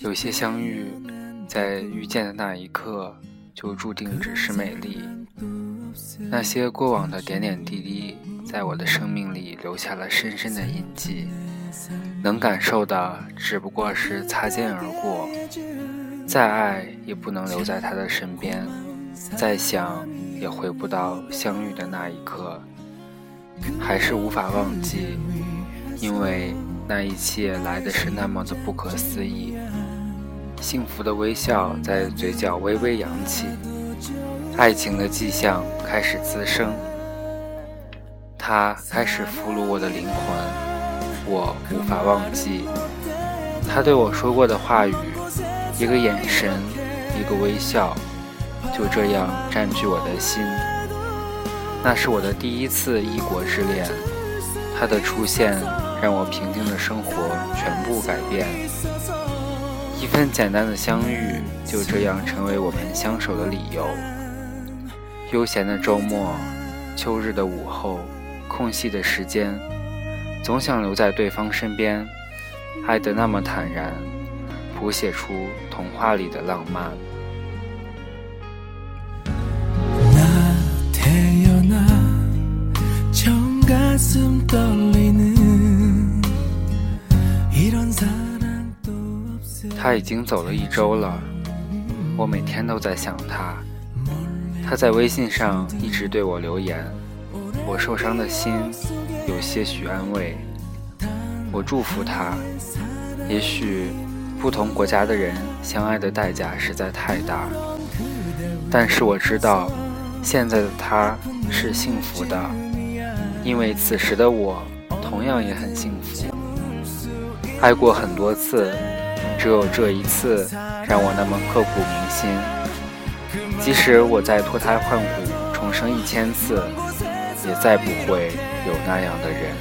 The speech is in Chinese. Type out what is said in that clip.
有些相遇，在遇见的那一刻，就注定只是美丽。那些过往的点点滴滴，在我的生命里留下了深深的印记。能感受的，只不过是擦肩而过。再爱，也不能留在他的身边；再想，也回不到相遇的那一刻。还是无法忘记，因为那一切来的是那么的不可思议。幸福的微笑在嘴角微微扬起，爱情的迹象开始滋生，它开始俘虏我的灵魂，我无法忘记他对我说过的话语，一个眼神，一个微笑，就这样占据我的心。那是我的第一次异国之恋，他的出现让我平静的生活全部改变。一份简单的相遇，就这样成为我们相守的理由。悠闲的周末，秋日的午后，空隙的时间，总想留在对方身边，爱得那么坦然，谱写出童话里的浪漫。他已经走了一周了，我每天都在想他。他在微信上一直对我留言，我受伤的心有些许安慰。我祝福他。也许不同国家的人相爱的代价实在太大，但是我知道现在的他是幸福的，因为此时的我同样也很幸福。爱过很多次。只有这一次让我那么刻骨铭心，即使我再脱胎换骨重生一千次，也再不会有那样的人。